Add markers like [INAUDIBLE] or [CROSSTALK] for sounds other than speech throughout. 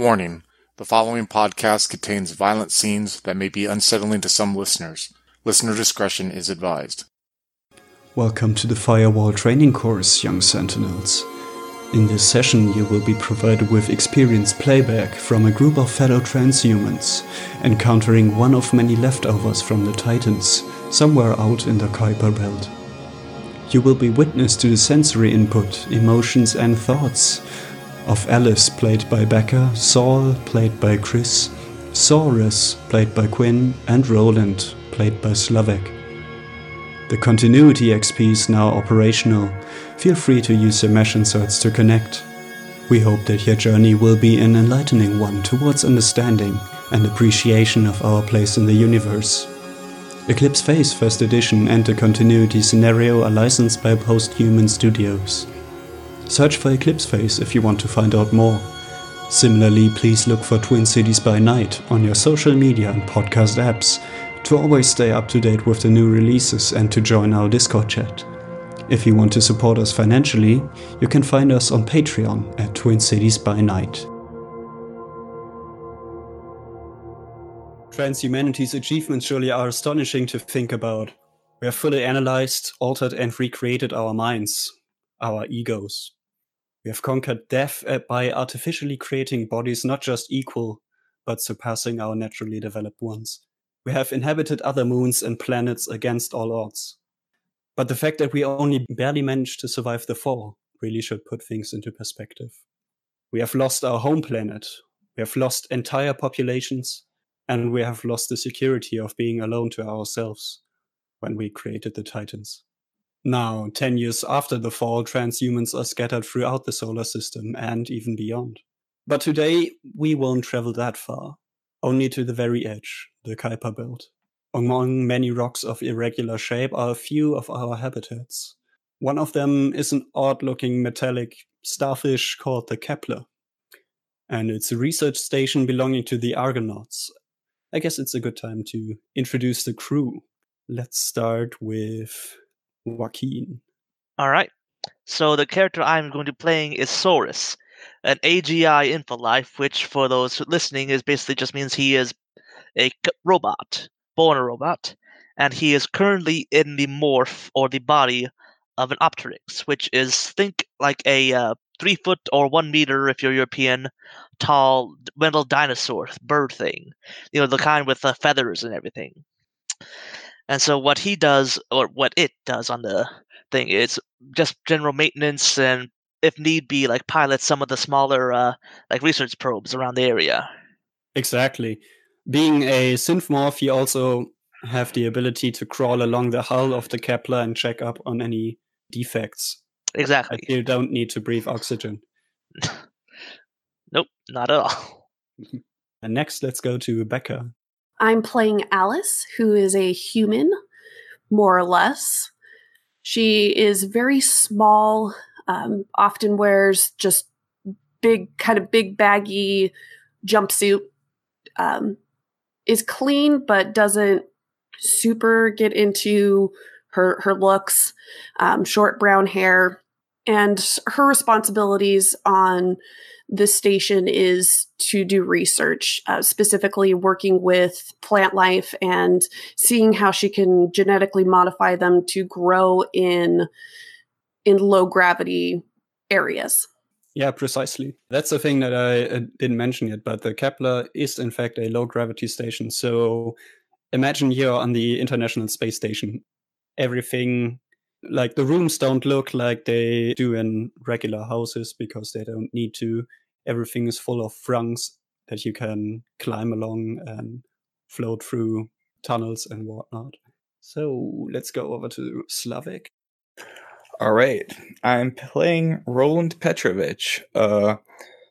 Warning the following podcast contains violent scenes that may be unsettling to some listeners. Listener discretion is advised. Welcome to the Firewall Training Course, young sentinels. In this session, you will be provided with experienced playback from a group of fellow transhumans, encountering one of many leftovers from the Titans, somewhere out in the Kuiper Belt. You will be witness to the sensory input, emotions, and thoughts of Alice, played by Becca, Saul, played by Chris, Saurus, played by Quinn, and Roland, played by Slavek. The continuity XP is now operational. Feel free to use your mesh inserts to connect. We hope that your journey will be an enlightening one towards understanding and appreciation of our place in the universe. Eclipse Phase First Edition and the Continuity Scenario are licensed by Posthuman Studios. Search for Eclipse Phase if you want to find out more. Similarly, please look for Twin Cities by Night on your social media and podcast apps to always stay up to date with the new releases and to join our Discord chat. If you want to support us financially, you can find us on Patreon at Twin Cities by Night. Transhumanity's achievements surely are astonishing to think about. We have fully analyzed, altered, and recreated our minds, our egos. We have conquered death uh, by artificially creating bodies not just equal, but surpassing our naturally developed ones. We have inhabited other moons and planets against all odds. But the fact that we only barely managed to survive the fall really should put things into perspective. We have lost our home planet, we have lost entire populations, and we have lost the security of being alone to ourselves when we created the Titans. Now, 10 years after the fall, transhumans are scattered throughout the solar system and even beyond. But today, we won't travel that far, only to the very edge, the Kuiper Belt. Among many rocks of irregular shape are a few of our habitats. One of them is an odd looking metallic starfish called the Kepler. And it's a research station belonging to the Argonauts. I guess it's a good time to introduce the crew. Let's start with Joaquin. All right. So the character I'm going to be playing is Saurus, an AGI infolife, which for those listening is basically just means he is a robot, born a robot, and he is currently in the morph or the body of an Opteryx, which is think like a uh, three foot or one meter if you're European tall metal dinosaur bird thing, you know the kind with uh, feathers and everything. And so what he does, or what it does on the thing, is just general maintenance and, if need be, like pilot some of the smaller uh, like research probes around the area. Exactly. Being a synthmorph, you also have the ability to crawl along the hull of the Kepler and check up on any defects. Exactly. you don't need to breathe oxygen. [LAUGHS] nope, not at all. [LAUGHS] and next, let's go to Becca. I'm playing Alice, who is a human, more or less. She is very small, um, often wears just big, kind of big, baggy jumpsuit. Um, is clean, but doesn't super get into her her looks. Um, short brown hair, and her responsibilities on the station is to do research, uh, specifically working with plant life and seeing how she can genetically modify them to grow in in low gravity areas. Yeah, precisely. That's the thing that I uh, didn't mention yet, but the Kepler is in fact a low gravity station. So imagine you're on the International Space Station. Everything like the rooms don't look like they do in regular houses because they don't need to everything is full of rungs that you can climb along and float through tunnels and whatnot. So let's go over to Slavek. All right. I'm playing Roland Petrovich, a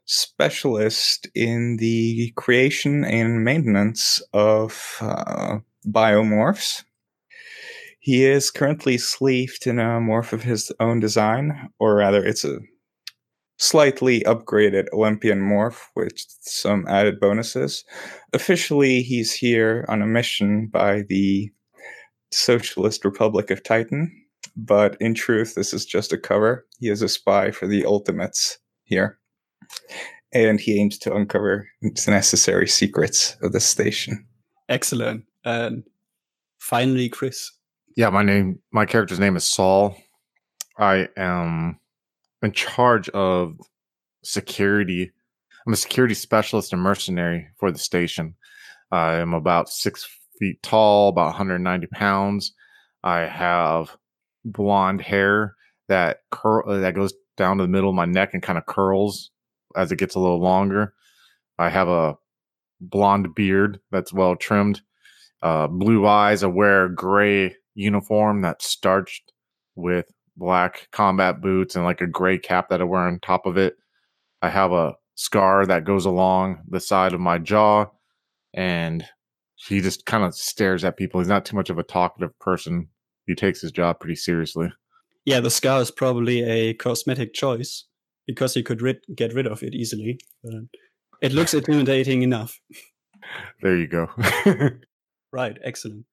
specialist in the creation and maintenance of uh, biomorphs. He is currently sleeved in a morph of his own design, or rather, it's a slightly upgraded Olympian morph with some added bonuses. Officially, he's here on a mission by the Socialist Republic of Titan, but in truth, this is just a cover. He is a spy for the Ultimates here. and he aims to uncover the necessary secrets of the station. Excellent. And finally, Chris. Yeah, my name, my character's name is Saul. I am in charge of security. I'm a security specialist and mercenary for the station. I am about six feet tall, about 190 pounds. I have blonde hair that curl that goes down to the middle of my neck and kind of curls as it gets a little longer. I have a blonde beard that's well trimmed, uh, blue eyes. I wear gray uniform that's starched with black combat boots and like a gray cap that I wear on top of it. I have a scar that goes along the side of my jaw, and he just kind of stares at people. He's not too much of a talkative person. He takes his job pretty seriously. Yeah, the scar is probably a cosmetic choice because he could rid- get rid of it easily. But it looks [LAUGHS] intimidating enough. There you go. [LAUGHS] right, excellent.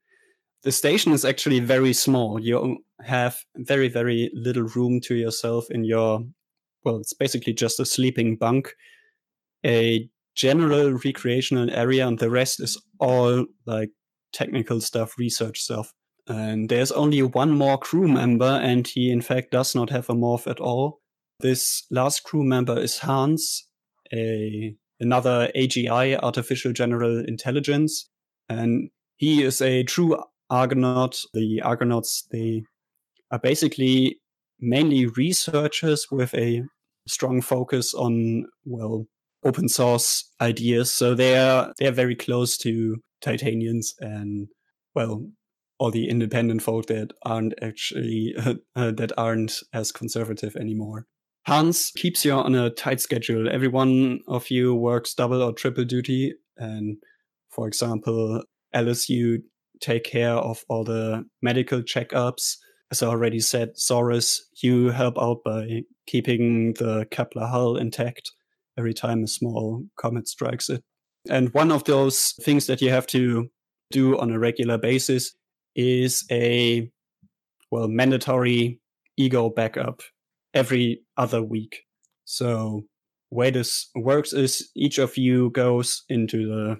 The station is actually very small. You have very, very little room to yourself in your, well, it's basically just a sleeping bunk, a general recreational area, and the rest is all like technical stuff, research stuff. And there's only one more crew member, and he, in fact, does not have a morph at all. This last crew member is Hans, a another AGI, artificial general intelligence, and he is a true Argonaut. The Argonauts they are basically mainly researchers with a strong focus on well open source ideas. So they're they're very close to Titanians and well all the independent folk that aren't actually [LAUGHS] uh, that aren't as conservative anymore. Hans keeps you on a tight schedule. Every one of you works double or triple duty, and for example, Alice, you take care of all the medical checkups. As I already said, Saurus, you help out by keeping the Kepler hull intact every time a small comet strikes it. And one of those things that you have to do on a regular basis is a well mandatory ego backup every other week. So way this works is each of you goes into the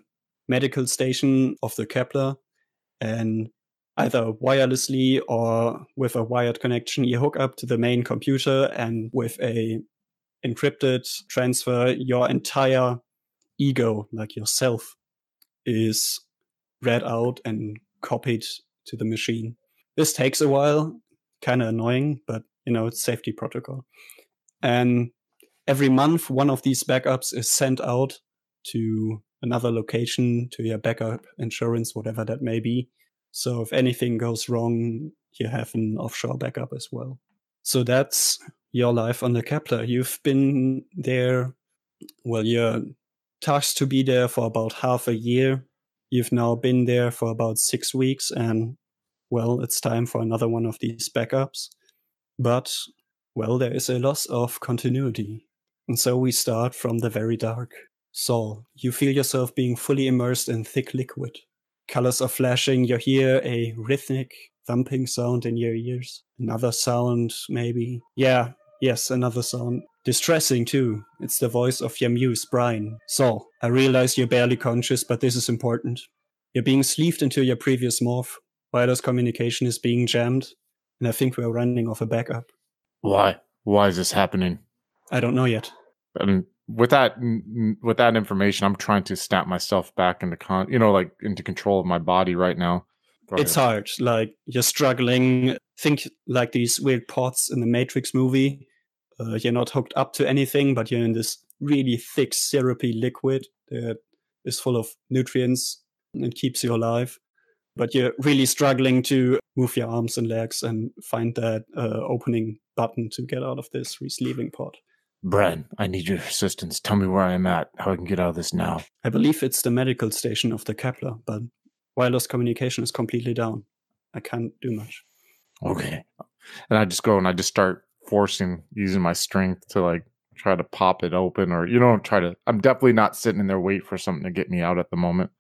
medical station of the Kepler and either wirelessly or with a wired connection you hook up to the main computer and with a encrypted transfer your entire ego like yourself is read out and copied to the machine. This takes a while, kind of annoying, but you know, it's safety protocol. And every month, one of these backups is sent out to another location to your backup insurance, whatever that may be. So if anything goes wrong, you have an offshore backup as well. So that's your life on the Kepler. You've been there, well, you're tasked to be there for about half a year. You've now been there for about six weeks, and well, it's time for another one of these backups. But, well, there is a loss of continuity. And so we start from the very dark. Saul, you feel yourself being fully immersed in thick liquid. Colors are flashing, you hear a rhythmic thumping sound in your ears. Another sound, maybe. Yeah, yes, another sound. Distressing too. It's the voice of your muse, Brian. Saul, I realize you're barely conscious, but this is important. You're being sleeved into your previous morph. Wireless communication is being jammed, and I think we're running off a backup. Why? Why is this happening? I don't know yet. And with that, with that information, I'm trying to snap myself back into con, you know, like into control of my body right now. Go it's ahead. hard. Like you're struggling. Think like these weird pots in the Matrix movie. Uh, you're not hooked up to anything, but you're in this really thick, syrupy liquid that is full of nutrients and keeps you alive but you're really struggling to move your arms and legs and find that uh, opening button to get out of this resleeving pod. Bren, I need your assistance. Tell me where I'm at, how I can get out of this now. I believe it's the medical station of the Kepler, but wireless communication is completely down. I can't do much. Okay. And I just go and I just start forcing, using my strength to like try to pop it open or, you know, try to. I'm definitely not sitting in there wait for something to get me out at the moment.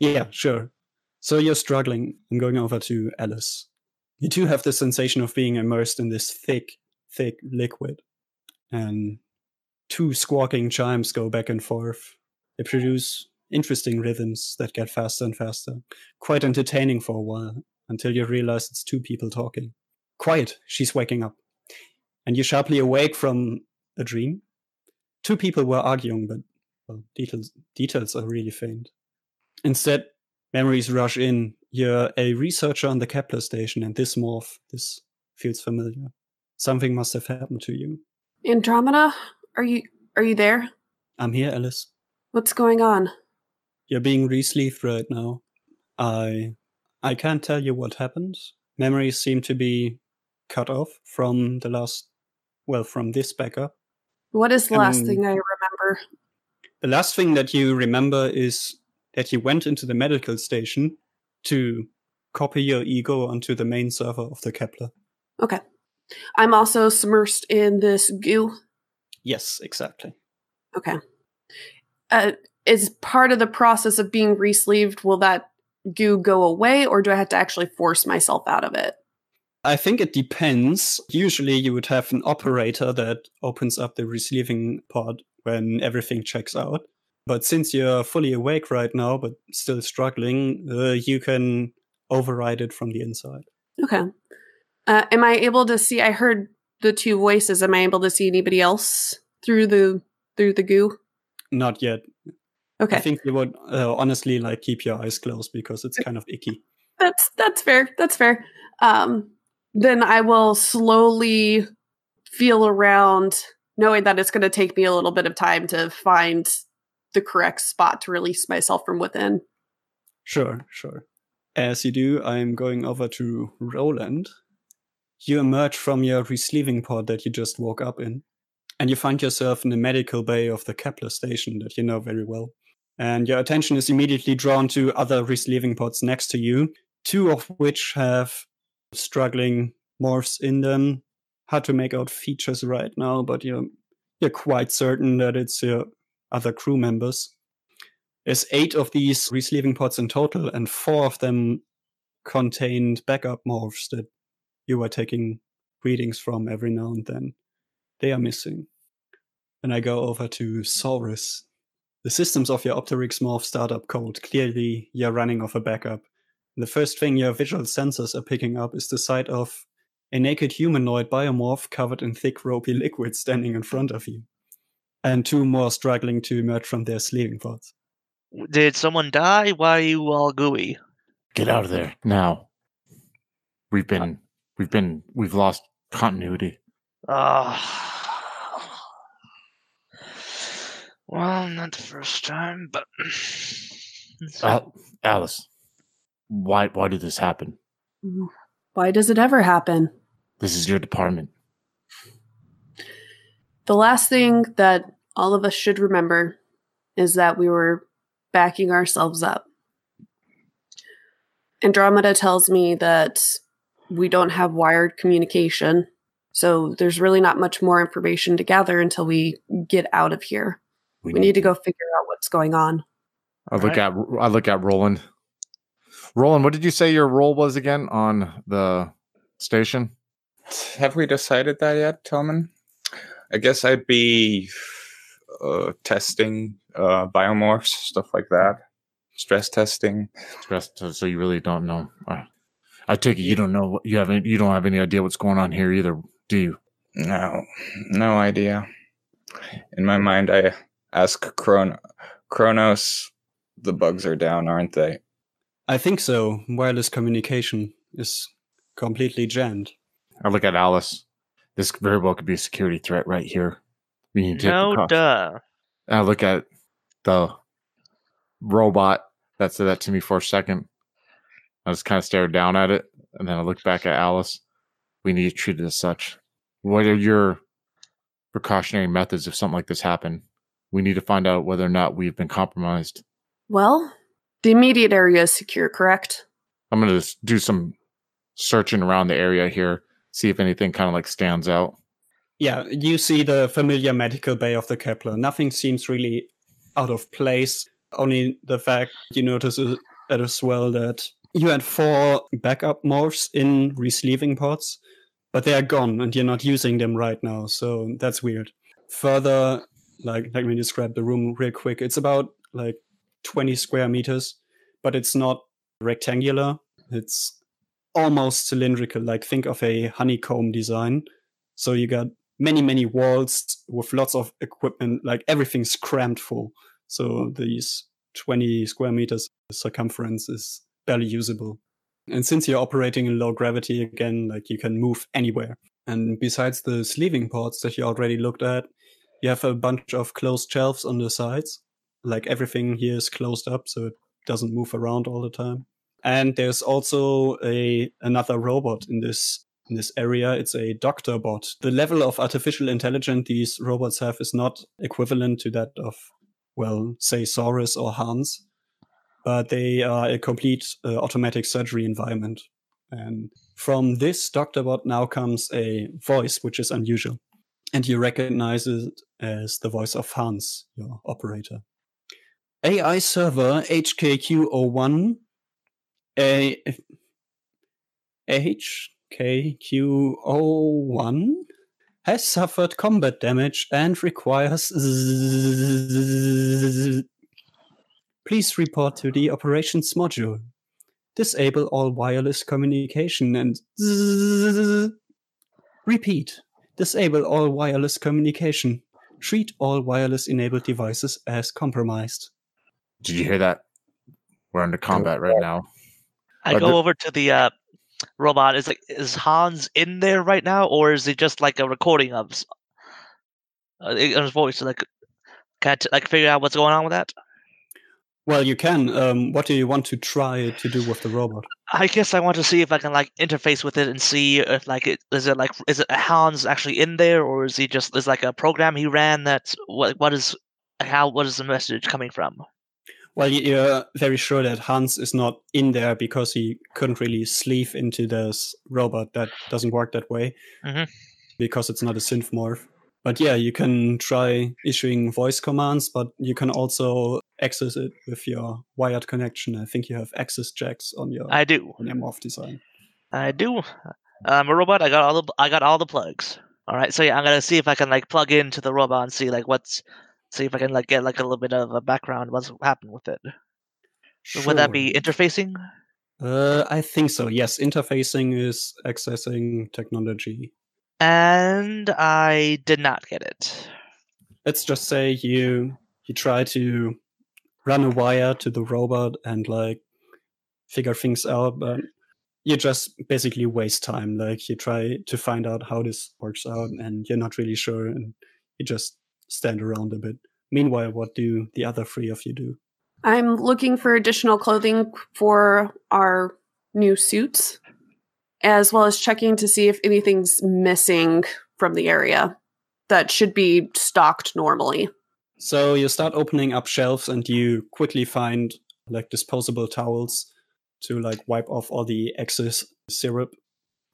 Yeah, sure. So you're struggling. I'm going over to Alice. You too have the sensation of being immersed in this thick, thick liquid. And two squawking chimes go back and forth. They produce interesting rhythms that get faster and faster. Quite entertaining for a while until you realize it's two people talking. Quiet, she's waking up. And you sharply awake from a dream. Two people were arguing, but well, details details are really faint. Instead, memories rush in. You're a researcher on the Kepler station, and this morph, this feels familiar. Something must have happened to you. Andromeda, are you are you there? I'm here, Alice. What's going on? You're being re-sleeved right now. I I can't tell you what happened. Memories seem to be cut off from the last well, from this backup. What is the last Um, thing I remember? The last thing that you remember is that you went into the medical station to copy your ego onto the main server of the Kepler. Okay. I'm also submersed in this goo. Yes, exactly. Okay. Uh, is part of the process of being re-sleeved, will that goo go away or do I have to actually force myself out of it? I think it depends. Usually you would have an operator that opens up the resleeving pod when everything checks out. But since you're fully awake right now, but still struggling, uh, you can override it from the inside. Okay. Uh, am I able to see? I heard the two voices. Am I able to see anybody else through the through the goo? Not yet. Okay, I think you would uh, honestly like keep your eyes closed because it's kind of icky. that's that's fair. That's fair. Um, then I will slowly feel around, knowing that it's going to take me a little bit of time to find the correct spot to release myself from within. Sure, sure. As you do, I'm going over to Roland. You emerge from your resleeving pod that you just woke up in, and you find yourself in the medical bay of the Kepler station that you know very well. And your attention is immediately drawn to other resleeving pods next to you, two of which have struggling morphs in them. Hard to make out features right now, but you're you're quite certain that it's your other crew members. There's eight of these resleeving pods in total, and four of them contained backup morphs that you were taking readings from every now and then. They are missing. And I go over to Saurus. The systems of your Opteryx morph startup code. Clearly, you're running off a backup. The first thing your visual sensors are picking up is the sight of a naked humanoid biomorph covered in thick, ropey liquid standing in front of you, and two more struggling to emerge from their sleeping pods. Did someone die? Why are you all gooey? Get out of there now. We've been, we've been, we've lost continuity. Ah. well, not the first time, but [SNIFFS] Al- Alice, why, why did this happen? Why does it ever happen? This is your department. The last thing that all of us should remember is that we were backing ourselves up. Andromeda tells me that we don't have wired communication, so there's really not much more information to gather until we get out of here. We need to go figure out what's going on. I look at, I look at Roland. Roland, what did you say your role was again on the station? Have we decided that yet, Tillman? I guess I'd be uh, testing uh, biomorphs, stuff like that. Stress testing. Stress. So so you really don't know. Uh, I take it you don't know. You haven't. You don't have any idea what's going on here either, do you? No, no idea. In my mind, I ask Chron- Kronos, the bugs are down, aren't they? I think so. Wireless communication is completely jammed. I look at Alice. This very well could be a security threat right here. We need to take no duh. I look at the robot that said that to me for a second. I just kind of stared down at it, and then I looked back at Alice. We need to treat it as such. What are your precautionary methods if something like this happened? We need to find out whether or not we've been compromised. Well, the immediate area is secure, correct? I'm gonna do some searching around the area here, see if anything kind of like stands out. Yeah, you see the familiar medical bay of the Kepler. Nothing seems really out of place. Only the fact you notice as well that you had four backup morphs in resleeving pods, but they are gone and you're not using them right now, so that's weird. Further, like let me describe the room real quick. It's about like 20 square meters, but it's not rectangular. It's almost cylindrical. Like think of a honeycomb design. So you got many, many walls with lots of equipment, like everything's crammed full. So these 20 square meters circumference is barely usable. And since you're operating in low gravity again, like you can move anywhere. And besides the sleeving ports that you already looked at, you have a bunch of closed shelves on the sides. Like everything here is closed up, so it doesn't move around all the time. And there's also a another robot in this in this area. It's a doctor bot. The level of artificial intelligence these robots have is not equivalent to that of, well, say Saurus or Hans, but they are a complete uh, automatic surgery environment. And from this doctor bot now comes a voice, which is unusual. And you recognize it as the voice of Hans, your operator. AI server HKQ01 a HKQ01 has suffered combat damage and requires. Please report to the operations module. Disable all wireless communication and. [LAUGHS] Repeat. Disable all wireless communication. Treat all wireless enabled devices as compromised. Did you hear that? We're under combat right now. I Are go there- over to the uh, robot. Is like is Hans in there right now, or is it just like a recording of uh, his voice? Like, can I t- like figure out what's going on with that? Well, you can. Um, what do you want to try to do with the robot? I guess I want to see if I can like interface with it and see if like it is it like is it Hans actually in there, or is he just is like a program he ran that's what what is how what is the message coming from? Well, you're very sure that Hans is not in there because he couldn't really sleeve into this robot. That doesn't work that way Mhm. because it's not a synth morph. But yeah, you can try issuing voice commands, but you can also access it with your wired connection. I think you have access jacks on your I do, on your morph design. I do. I'm a robot. I got all the I got all the plugs. All right, so yeah, I'm gonna see if I can like plug into the robot and see like what's see if I can like get like a little bit of a background what's happened with it. Would that be interfacing? Uh, I think so. Yes, interfacing is accessing technology. And I did not get it. let's just say you you try to run a wire to the robot and like figure things out but mm. you just basically waste time. Like you try to find out how this works out and you're not really sure and you just stand around a bit. Meanwhile what do the other three of you do? I'm looking for additional clothing for our new suits, as well as checking to see if anything's missing from the area that should be stocked normally. So you start opening up shelves and you quickly find like disposable towels to like wipe off all the excess syrup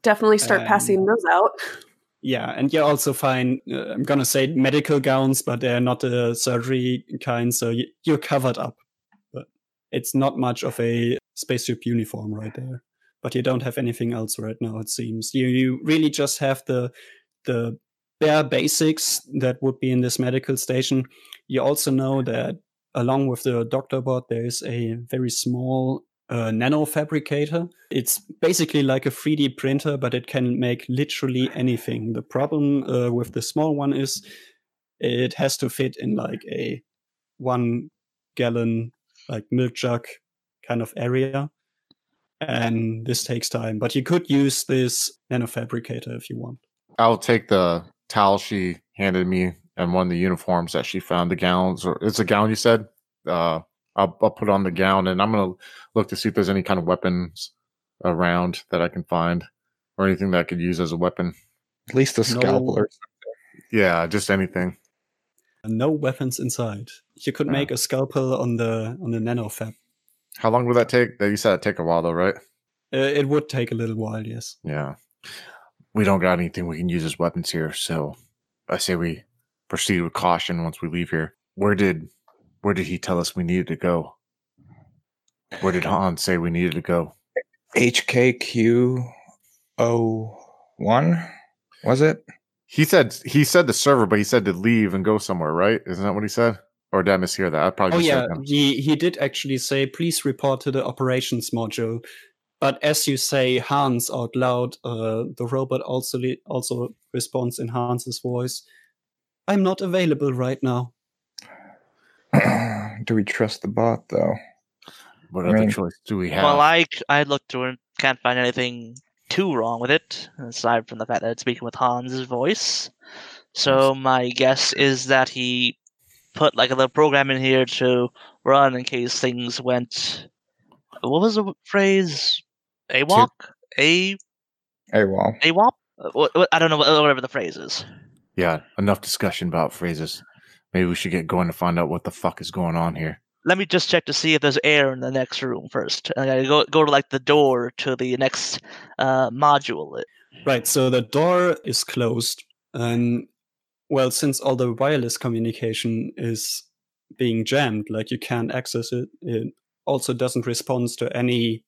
Definitely start Um, passing those out. Yeah, and you also find uh, I'm gonna say medical gowns, but they're not the surgery kind, so y- you're covered up. But it's not much of a spaceship uniform right there. But you don't have anything else right now. It seems you you really just have the the bare basics that would be in this medical station. You also know that along with the doctor bot, there is a very small uh, nano fabricator. It's basically like a 3D printer, but it can make literally anything. The problem uh, with the small one is it has to fit in like a one gallon like milk jug kind of area. And this takes time, but you could use this nano fabricator if you want. I'll take the towel she handed me and one of the uniforms that she found. The gowns, or it's a gown you said. Uh, I'll, I'll put on the gown and I'm gonna look to see if there's any kind of weapons around that I can find, or anything that I could use as a weapon. At least a scalpel No. or Yeah, just anything. No weapons inside. You could Yeah. make a scalpel on the on the nano fab. How long would that take? That you said it'd take a while though, right? Uh, it would take a little while, yes. Yeah. We don't got anything we can use as weapons here, so I say we proceed with caution once we leave here. Where did where did he tell us we needed to go? Where did Han say we needed to go? HKQ 01 was it? He said he said the server, but he said to leave and go somewhere, right? Isn't that what he said? Or did I mishear that? I probably Oh just yeah, he he did actually say, "Please report to the operations module." But as you say Hans out loud, uh, the robot also le- also responds in Hans's voice. I'm not available right now. [CLEARS THROAT] Do we trust the bot though? What I other mean- choice do we have? Well, I I looked through and can't find anything too wrong with it, aside from the fact that it's speaking with Hans's voice. So my guess is that he put like a little program in here to run in case things went. What was the phrase? AWOP? A AWOL. AWOP? Uh, what- what- I don't know whatever the phrase is. yeah, enough discussion about phrases. Maybe we should get going to find out what the fuck is going on here. Let me just check to see if there's air in the next room first. I gotta go go to like the door to the next uh, module. Right, so the door is closed, and well, since all the wireless communication is being jammed, like you can't access it, it also doesn't respond to any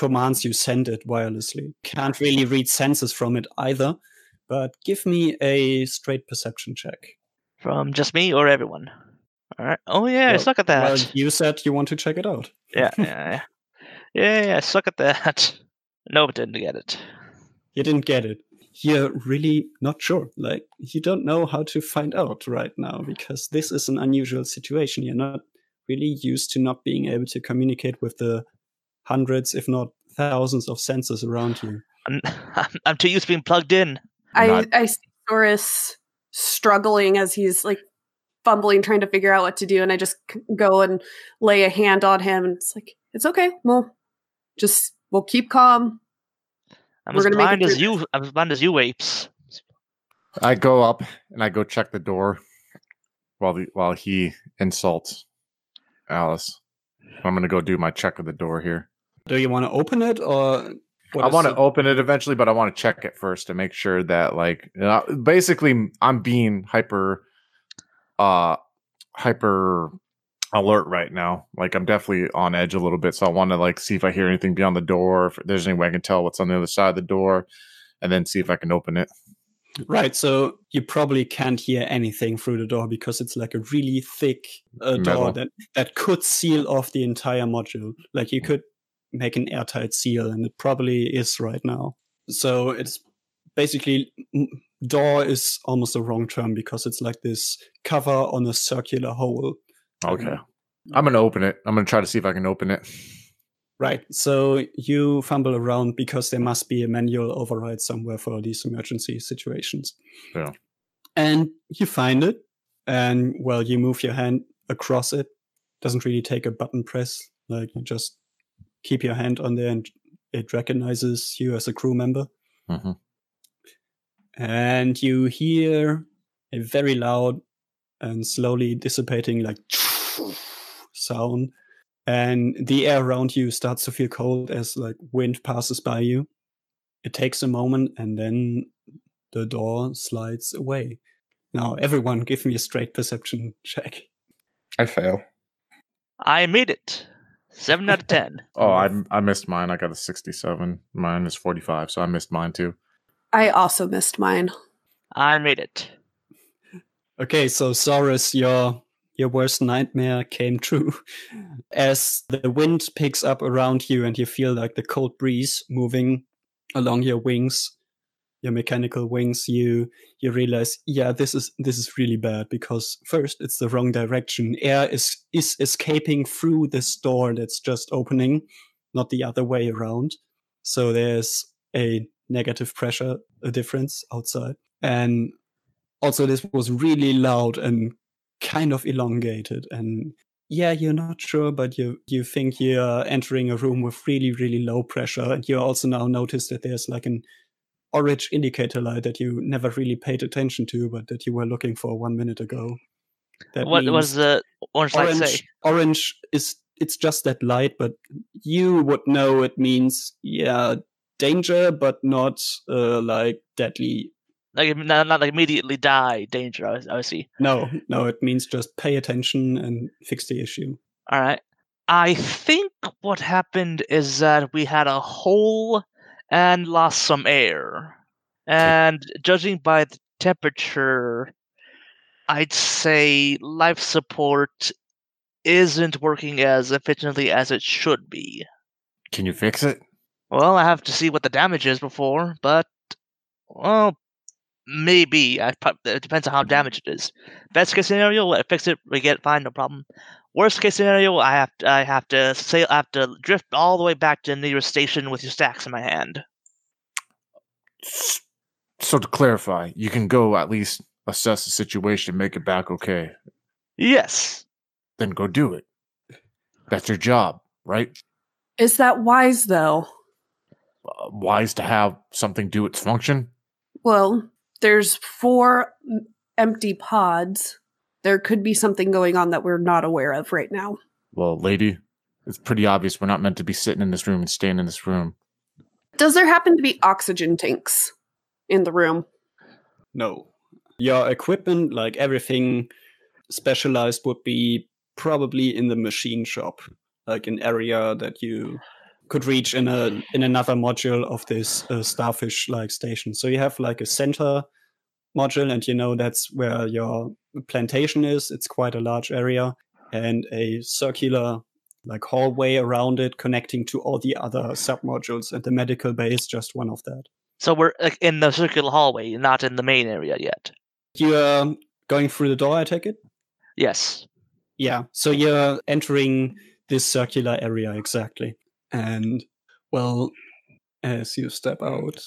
commands you send it wirelessly. Can't really read senses from it either. But give me a straight perception check. From just me or everyone? All right. Oh yeah, I Well- suck at that. Well, you said you want to check it out. [LAUGHS] yeah, yeah, yeah, yeah, yeah. I suck at that. [LAUGHS] Nope, didn't get it. You didn't get it. You're really not sure. Like, you don't know how to find out right now because this is an unusual situation. You're not really used to not being able to communicate with the hundreds, if not thousands, of sensors around you. [LAUGHS] I'm, I'm too used to being plugged in. I, Not- I see Doris struggling as he's like fumbling, trying to figure out what to do. And I just go and lay a hand on him. And it's like, it's okay. We'll just, we'll keep calm. I'm We're as gonna make blind as you. I'm as blind as you apes. I go up and I go check the door while the, while he insults Alice. I'm gonna go do my check of the door here. Do you want to open it or? I want to open it eventually, but I want to check it first to make sure that, like, basically, I'm being hyper, uh, hyper alert right now. Like, I'm definitely on edge a little bit, so I want to like see if I hear anything beyond the door, if there's any way I can tell what's on the other side of the door, and then see if I can open it. Right, so you probably can't hear anything through the door because it's like a really thick uh, door that, that could seal off the entire module. Like you could make an airtight seal, and it probably is right now. So it's basically door is almost the wrong term because it's like this cover on a circular hole. Okay, um, I'm gonna open it. I'm gonna try to see if I can open it. Right. So you fumble around because there must be a manual override somewhere for these emergency situations. Yeah. And you find it, and well, you move your hand across it. Doesn't really take a button press. Like you just keep your hand on there, and it recognizes you as a crew member. Mhm. And you hear a very loud and slowly dissipating, like [SNIFFS] sound and the air around you starts to feel cold as like wind passes by you. It takes a moment and then the door slides away. Now, everyone, give me a straight perception check. I fail. I made it. Seven out of ten. Oh, I I missed mine. I got a 67. Mine is 45, so I missed mine too. I also missed mine. I made it. Okay, so Saurus, your your worst nightmare came true. [LAUGHS] As the wind picks up around you and you feel like the cold breeze moving along your wings, your mechanical wings, you you realize, yeah, this is this is really bad because first it's the wrong direction. Air is is escaping through this door that's just opening, not the other way around. So there's a negative pressure a difference outside. And also this was really loud and kind of elongated and yeah you're not sure but you you think you're entering a room with really really low pressure and you also now notice that there's like an orange indicator light that you never really paid attention to but that you were looking for one minute ago that what was the orange light say? orange orange is it's just that light but you would know it means yeah danger but not uh, like deadly Like not, not like immediately die danger. I, I see. No, no, it means just pay attention and fix the issue. All right. I think what happened is that we had a hole and lost some air. And judging by the temperature, I'd say life support isn't working as efficiently as it should be. Can you fix it? Well, I have to see what the damage is before, but well, maybe. I it depends on how damaged it is. Best case scenario, let fix it, we get it fine, no problem. Worst case scenario, I have to, I have to sail, I have to drift all the way back to the nearest station with your stacks in my hand. So to clarify, you can go at least assess the situation, make it back okay. Yes, Then go do it. That's your job, right? Is that wise, though? Uh, wise to have something do its function. Well, there's four empty pods. There could be something going on that we're not aware of right now. Well, lady, it's pretty obvious we're not meant to be sitting in this room and staying in this room. Does there happen to be oxygen tanks in the room? No. Your equipment, like everything specialized, would be probably in the machine shop, like an area that you could reach in a in another module of this uh, starfish like station. So you have like a center module, and you know that's where your plantation is. It's quite a large area, and a circular like hallway around it connecting to all the other sub modules. And the medical bay is just one of that. so we're in the circular hallway, not in the main area yet. You're going through the door, I take it. Yes. Yeah, so you're entering this circular area exactly. And, well, as you step out,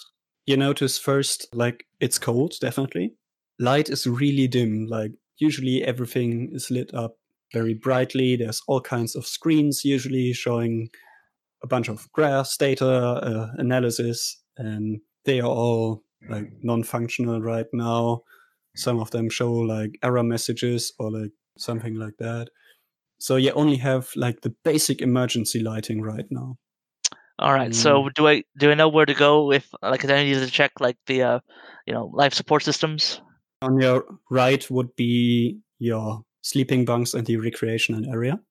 you notice first, like, it's cold, definitely. Light is really dim. Like, usually everything is lit up very brightly. There's all kinds of screens, usually showing a bunch of graphs, data uh, analysis, and they are all like non-functional right now. Some of them show like error messages or like something like that. So you only have like the basic emergency lighting right now. All right. So do I do I know where to go if like I need to check like the uh, you know life support systems? On your right would be your sleeping bunks and the recreational area.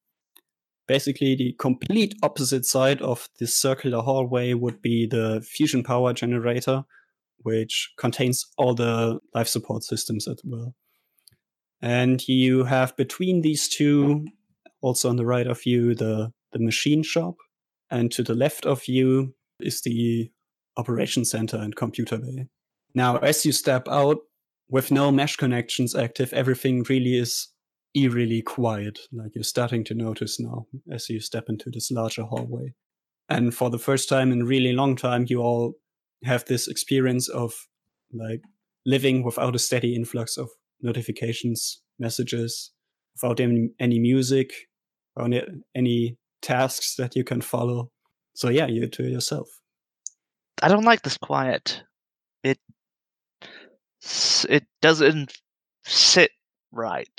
Basically, the complete opposite side of this circular hallway would be the fusion power generator, which contains all the life support systems as well. And you have between these two, also on the right of you, the, the machine shop. And to the left of you is the operation center and computer bay. Now, as you step out, with no mesh connections active, everything really is eerily quiet. Like you're starting to notice now as you step into this larger hallway. And for the first time in really long time, you all have this experience of like living without a steady influx of notifications, messages, without any, any music, or any, any tasks that you can follow. So yeah, you're to yourself. I don't like this quiet. It it doesn't sit right.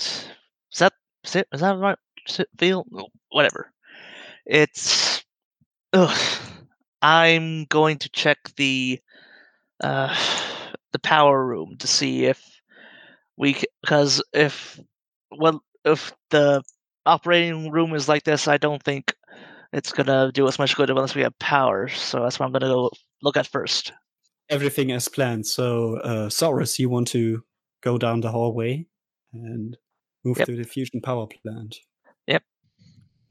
Is that sit? Is that right? Sit feel Oh, whatever. It's ugh. I'm going to check the uh the power room to see if we because if well if the operating room is like this, I don't think it's gonna do us much good unless we have power. So that's what I'm gonna go look at first. Everything as planned. So, uh, Saurus, you want to go down the hallway and move Yep. to the fusion power plant. Yep.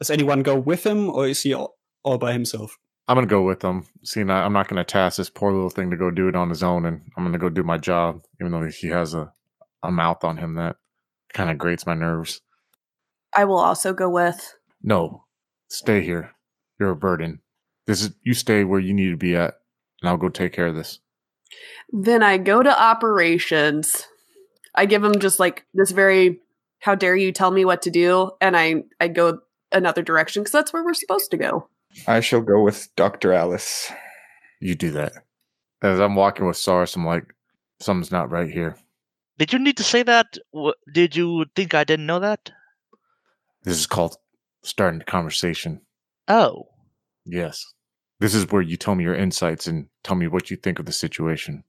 Does anyone go with him, or is he all, all by himself? I'm gonna go with him. Seeing I- I'm not gonna task this poor little thing to go do it on his own, and I'm gonna go do my job, even though he has a, a mouth on him that kind of grates my nerves. I will also go with. No, stay here. You're a burden. This is you stay where you need to be at, and I'll go take care of this. Then I go to operations. I give him just like this very, how dare you tell me what to do? And I, I go another direction because that's where we're supposed to go. I shall go with Dr. Alice. You do that. As I'm walking with Saurus, I'm like, something's not right here. Did you need to say that? Did you think I didn't know that? This is called starting the conversation. Oh, Yes. This is where you tell me your insights and tell me what you think of the situation.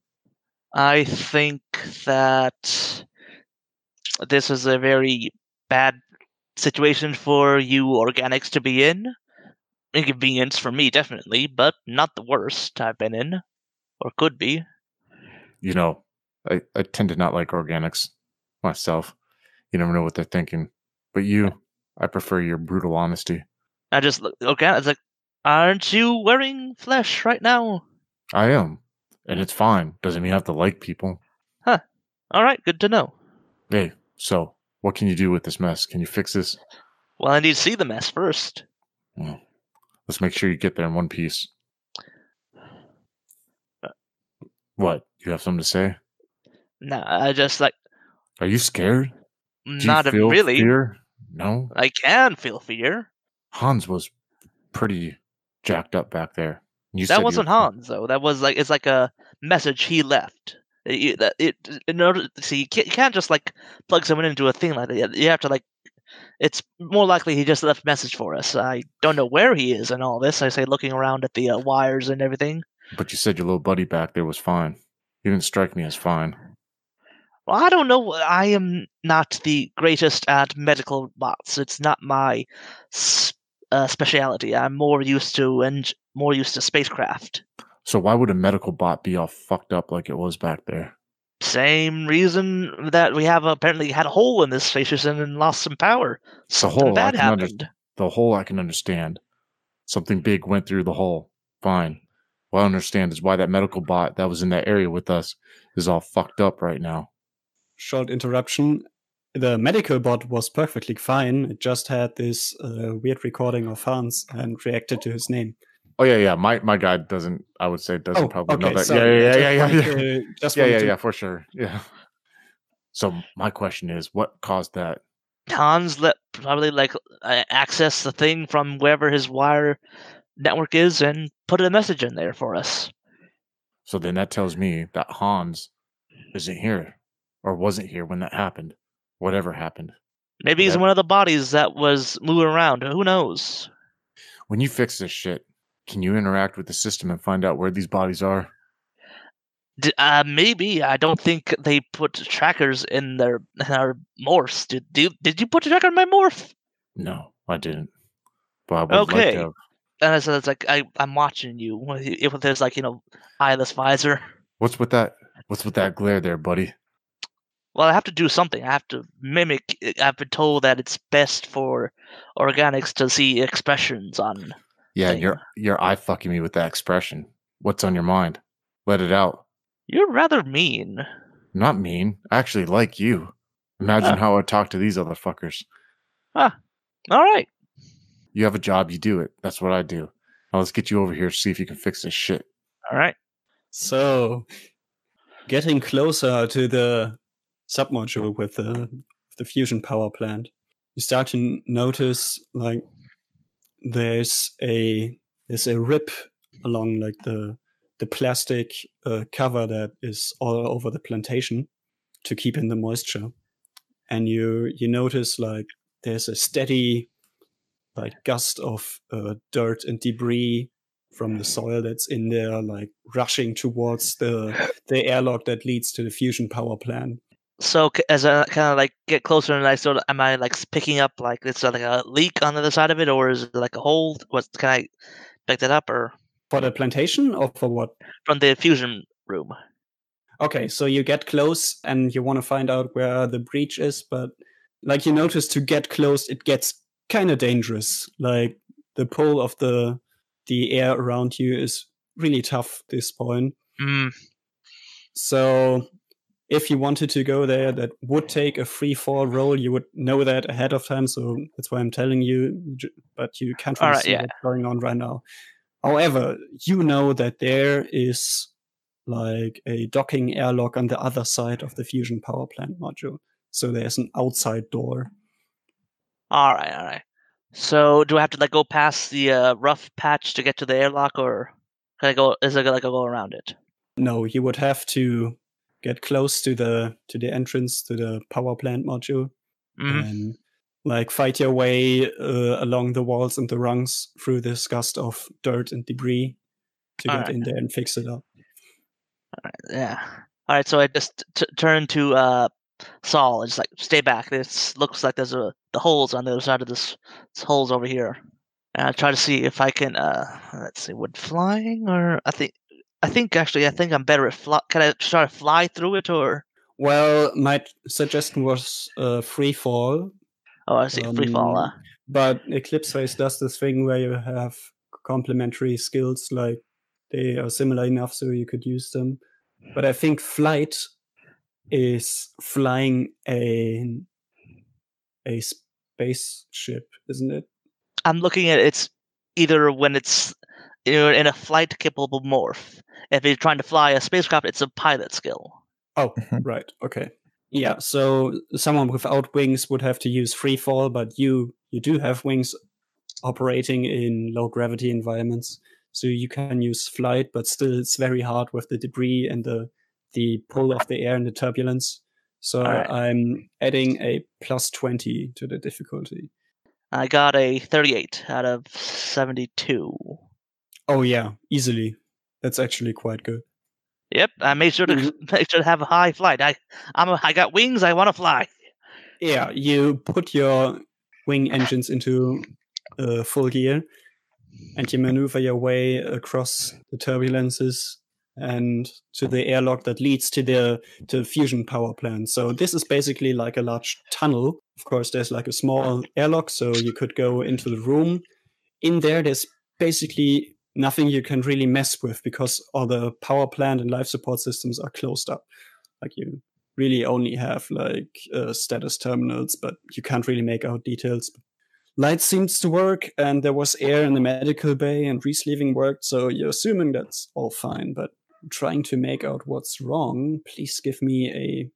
I think that this is a very bad situation for you organics to be in. Inconvenience for me, definitely, but not the worst I've been in, or could be. You know, I, I tend to not like organics myself. You never know what they're thinking. But you, I prefer your brutal honesty. I just look okay. It's like, aren't you wearing flesh right now? I am. And it's fine. Doesn't mean I have to like people. Huh. All right, good to know. Hey, so what can you do with this mess? Can you fix this? Well, I need to see the mess first. Well, let's make sure you get there in one piece. Uh, what? You have something to say? Nah, I just like Are you scared? Do you not feel really. Fear? No. I can feel fear. Hans was pretty jacked up back there. You that wasn't were- Hans though. That was like it's like a message he left. It, you- that- it in order see you can't, you can't just like plug someone into a thing like that. You have to like. It's more likely he just left a message for us. I don't know where he is and all this. I say looking around at the uh, wires and everything. But you said your little buddy back there was fine. He didn't strike me as fine. Well, I don't know. I am not the greatest at medical bots. It's not my uh, specialty. I'm more used to and more used to spacecraft. So why would a medical bot be all fucked up like it was back there? Same reason that we have apparently had a hole in this spaceship and lost some power. Something hole, I bad can under- The hole I can understand. Something big went through the hole. Fine. What I understand is why that medical bot that was in that area with us is all fucked up right now. Short interruption. The medical bot was perfectly fine. It just had this uh, weird recording of Hans and reacted to his name. Oh yeah, yeah. My my guy doesn't. I would say doesn't probably know that. Oh, sorry. Yeah, yeah, Just yeah, yeah, yeah. to- just Yeah, yeah, to- yeah, for sure. Yeah. So my question is, what caused that? Hans let probably like uh, access the thing from wherever his wire network is and put a message in there for us. So then that tells me that Hans isn't here or wasn't here when that happened. Whatever happened. Maybe he's That- one of the bodies that was moving around. Who knows? When you fix this shit, can you interact with the system and find out where these bodies are? D- uh, maybe I don't think they put trackers in their in our morphs. Did did, did you put a tracker in my morph? No, I didn't. I like Okay. have. And so it's like I I'm watching you. If there's like you know eyeless visor. What's with that? What's with that glare there, buddy? Well, I have to do something. I have to mimic. I've been told that it's best for organics to see expressions on. Yeah, Thing. you're you're eye fucking me with that expression. What's on your mind? Let it out. You're rather mean. I'm not mean. I actually like you. Imagine Ah. how I talk to these other fuckers. Ah. All right. You have a job, you do it. That's what I do. Now let's get you over here, see if you can fix this shit. All right. So, getting closer to the submodule with the the fusion power plant, you start to notice like there's a there's a rip along like the the plastic uh, cover that is all over the plantation to keep in the moisture, and you you notice like there's a steady like gust of uh, dirt and debris from the soil that's in there, like rushing towards the the airlock that leads to the fusion power plant. So as I kind of like get closer and I sort of am I like picking up like it's like a leak on the other side of it or is it like a hole? What can I pick that up or For the plantation or for what? from the fusion room? Okay, so you get close and you want to find out where the breach is, but like you notice to get close, it gets kind of dangerous. Like the pull of the the air around you is really tough at this point. Mm, So if you wanted to go there, that would take a free fall roll. You would know that ahead of time. So that's why I'm telling you, but you can't really All right, see yeah. what's going on right now. However, you know that there is like a docking airlock on the other side of the fusion power plant module. So there's an outside door. all right, all right. So do I have to like go past the uh, rough patch to get to the airlock or can I go? Is it like a go around it? No, you would have to get close to the to the entrance to the power plant module Mm, and like fight your way uh, along the walls and the rungs through this gust of dirt and debris to get Alright. in there and fix it up. All right, yeah. All right. So I just t- turn to uh, Saul and just like stay back. This looks like there's a the holes on the other side of this. This holes over here. And I try to see if I can. uh Let's see. Would flying or I think I think actually, I think I'm better at fly. Can I try to fly through it, or Well, my suggestion was uh, free fall, oh, I see, free fall. Um, Uh, but Eclipse Phase does this thing where you have complementary skills, like they are similar enough so you could use them. But I think flight is flying a a spaceship, isn't it? I'm looking at it's either when it's you're in a flight capable morph. If you're trying to fly a spacecraft, it's a pilot skill. Oh, mm-hmm. right. Okay. Yeah. So someone without wings would have to use free fall, but you you do have wings operating in low gravity environments, so you can use flight. But still, it's very hard with the debris and the the pull of the air and the turbulence. So Alright. I'm adding a plus twenty to the difficulty. I got a 38 out of 72. Oh yeah, easily. That's actually quite good. Yep, I made sure to [LAUGHS] make sure to have a high flight. I I'm a, I got wings. I want to fly. Yeah, you put your wing engines into uh, full gear and you maneuver your way across the turbulences and to the airlock that leads to the to the fusion power plant. So this is basically like a large tunnel. Of course, there's like a small airlock, so you could go into the room. In there, there's basically nothing you can really mess with because all the power plant and life support systems are closed up. Like you really only have like uh, status terminals, but you can't really make out details. Light seems to work, and there was air in the medical bay, and resleeving worked, so you're assuming that's all fine. But trying to make out what's wrong, please give me a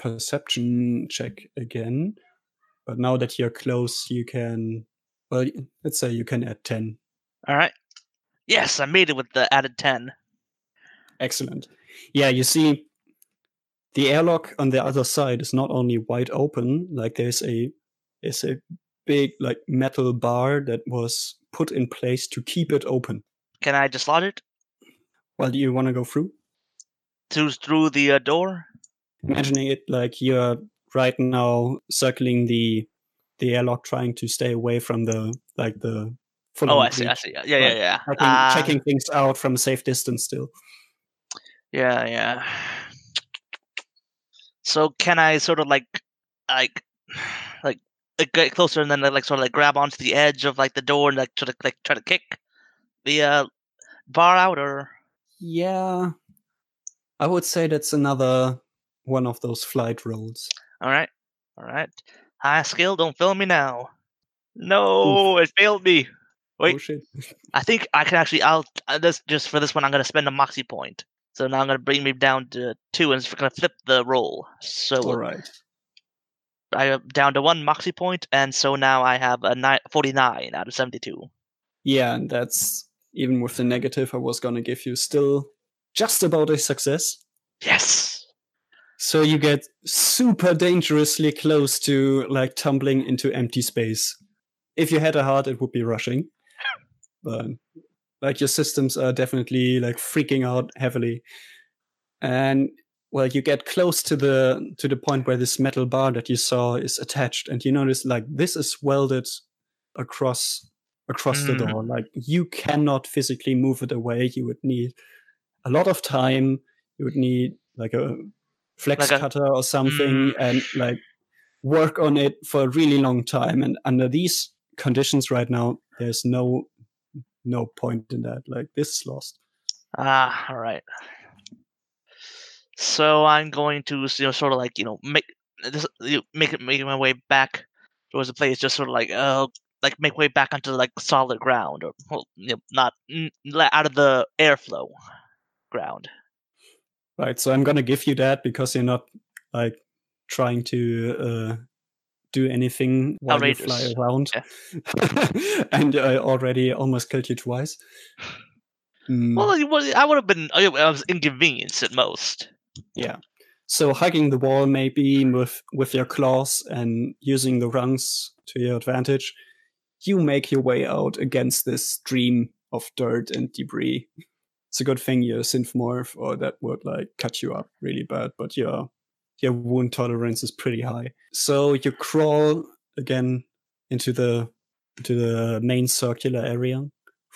perception check again. But now that you're close, you can, well, let's say you can add 10. All right. Yes, I made it with the added 10. Excellent. Yeah, you see, the airlock on the other side is not only wide open, like there's a there's a big like metal bar that was put in place to keep it open. Can I dislodge it Well, do you want to go through? through through the uh, door? Imagining it like you're right now circling the the airlock, trying to stay away from the like the Oh, I see. I see. Yeah, yeah, Right. yeah. Checking, Ah, checking things out from a safe distance still. Yeah, yeah. So can I sort of like, like, like uh, get closer and then like sort of like grab onto the edge of like the door and like sort of like try to kick the uh bar out or Yeah, I would say that's another one of those flight rolls. all right, all right. High skill, don't fail me now. No, it failed me. Wait. Oh. I think I can actually. I'll uh, this just for this one. I'm gonna spend a moxie point. So now I'm gonna bring me down to two, and it's gonna flip the roll. So All right. I am down to one moxie point, and so now I have a ni- 49 out of 72. Yeah, and that's even with the negative I was gonna give you still just about a success. Yes. So you get super dangerously close to like tumbling into empty space. If you had a heart, it would be rushing. But like your systems are definitely like freaking out heavily. And well, you get close to the to the point where this metal bar that you saw is attached, and you notice like this is welded across across the Mm. door. Like you cannot physically move it away. You would need a lot of time. You would need like a flex Like a- cutter or something, Mm. and like work on it for a really long time. And under these conditions right now, there's no no point in that. Like this is lost. Ah, all right. So I'm going to you know sort of like you know make this you know, make it make my way back towards the place, just sort of like uh like make way back onto like solid ground or you know, not out of the airflow ground. Right. So I'm gonna give you that because you're not like trying to uh, do anything while you fly Outrageous. around, [LAUGHS] and I already almost killed you twice. Mm, Well, was, I would have been I was inconvenienced at most. yeah. So hugging the wall maybe with with your claws and using the rungs to your advantage, you make your way out against this stream of dirt and debris. It's a good thing you're a synthmorph, or that would like cut you up really bad. But your your wound tolerance is pretty high. So you crawl again into the into the main circular area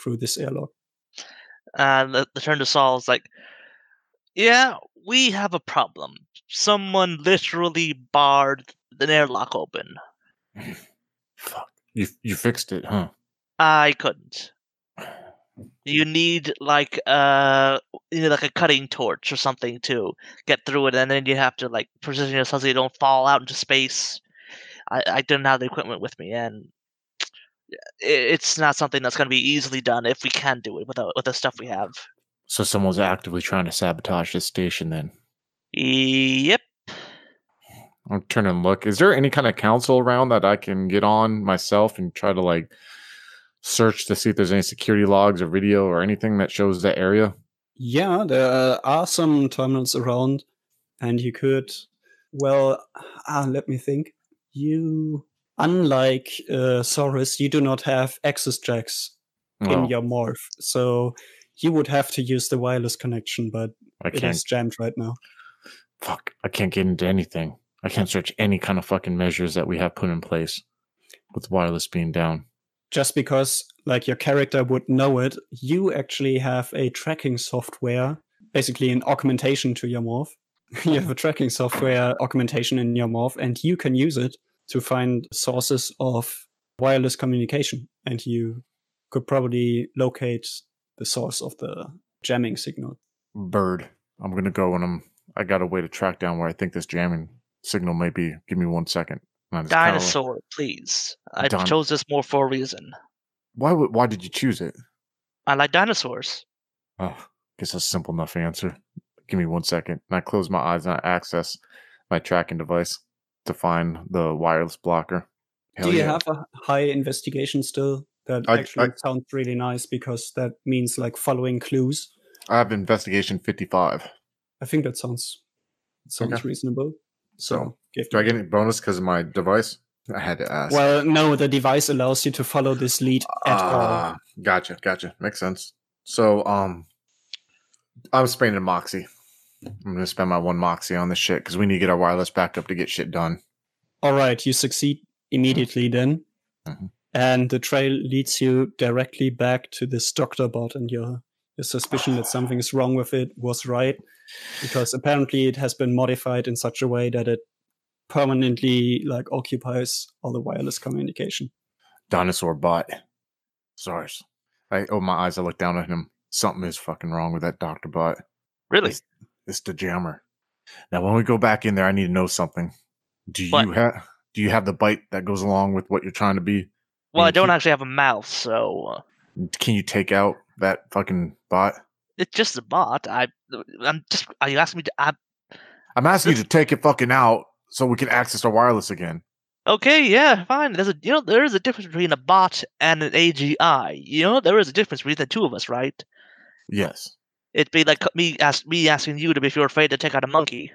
through this airlock. And the, the turn to Saul is like, "Yeah, we have a problem. Someone literally barred the airlock open. [LAUGHS] Fuck. You you fixed it, huh? I couldn't. You need like uh you need like a cutting torch or something to get through it, and then you have to like position yourself so you don't fall out into space. I, I didn't have the equipment with me, and it's not something that's going to be easily done if we can do it with the, with the stuff we have. So someone's actively trying to sabotage this station then. Yep. I'm trying to look. Is there any kind of council around that I can get on myself and try to like search to see if there's any security logs or video or anything that shows the area? Yeah, there are some terminals around, and you could. Well, ah, let me think. You, unlike uh, Saurus, you do not have access jacks in your morph, so you would have to use the wireless connection, but I can't. is jammed right now. Fuck. I can't get into anything. I can't search any kind of fucking measures that we have put in place with wireless being down. Just because, like, your character would know it, you actually have a tracking software, basically an augmentation to your morph. [LAUGHS] you have a tracking software augmentation in your morph, and you can use it to find sources of wireless communication. And you could probably locate the source of the jamming signal. Bird. I'm gonna go and I'm. I got a way to track down where I think this jamming signal may be. Give me one second. And I just Dinosaur, please. I Din- chose this more for a reason. Why would? Why did you choose it? I like dinosaurs. Oh, guess that's a simple enough answer. Give me one second. And I close my eyes and I access my tracking device to find the wireless blocker. Hell Do you yeah. have a high investigation still? That I- actually I- sounds really nice because that means like following clues. I have investigation 55. I think that sounds sounds Okay. reasonable. So, Give Do I get any bonus because of my device? I had to ask. Well, no, the device allows you to follow this lead at all. Ah, Gotcha, gotcha. Makes sense. So, um, I'm spending Moxie. I'm gonna spend my one Moxie on this shit because we need to get our wireless back up to get shit done. All right, you succeed immediately then. Mhm. And the trail leads you directly back to this doctor bot, and your, your suspicion that something is wrong with it was right. Because apparently it has been modified in such a way that it permanently like occupies all the wireless communication. Dinosaur bot. Saurus. I open my eyes. I look down at him. Something is fucking wrong with that doctor bot. Really? It's, it's the jammer. Now, when we go back in there, I need to know something. Do you have? Do you have the bite that goes along with what you're trying to be? Well, I don't keep- actually have a mouth, so uh, Can you take out that fucking bot? it's just a bot. I, I'm just. Are you asking me to? I, I'm asking you to take it fucking out so we can access our wireless again. okay, yeah, fine. There's a, you know, there is a difference between a bot and an AGI. You know, there is a difference between the two of us, right? Yes. It'd be like me ask me asking you to if you're afraid to take out a monkey.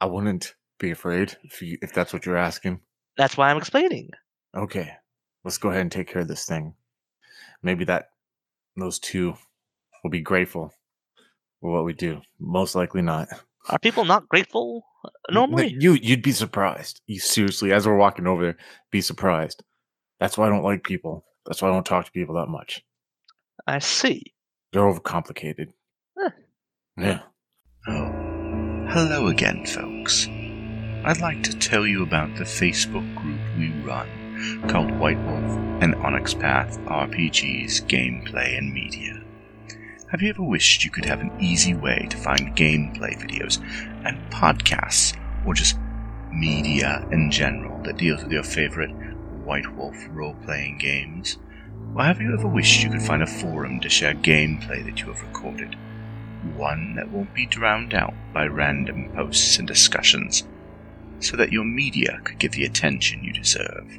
I wouldn't be afraid if you, if that's what you're asking. That's why I'm explaining. Okay. Let's go ahead and take care of this thing. Maybe that those two will be grateful for what we do. Most likely not. Are people not grateful normally? You you'd be surprised. You seriously, as we're walking over there, be surprised. That's why I don't like people. That's why I don't talk to people that much. I see. They're overcomplicated. Huh. Yeah. Oh, hello again, folks. I'd like to tell you about the Facebook group we run called White Wolf and Onyx Path RPGs Gameplay and Media. Have you ever wished you could have an easy way to find gameplay videos and podcasts, or just media in general that deals with your favorite White Wolf role playing games? Or have you ever wished you could find a forum to share gameplay that you have recorded? one that won't be drowned out by random posts and discussions, so that your media could get the attention you deserve.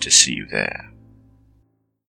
to see you there.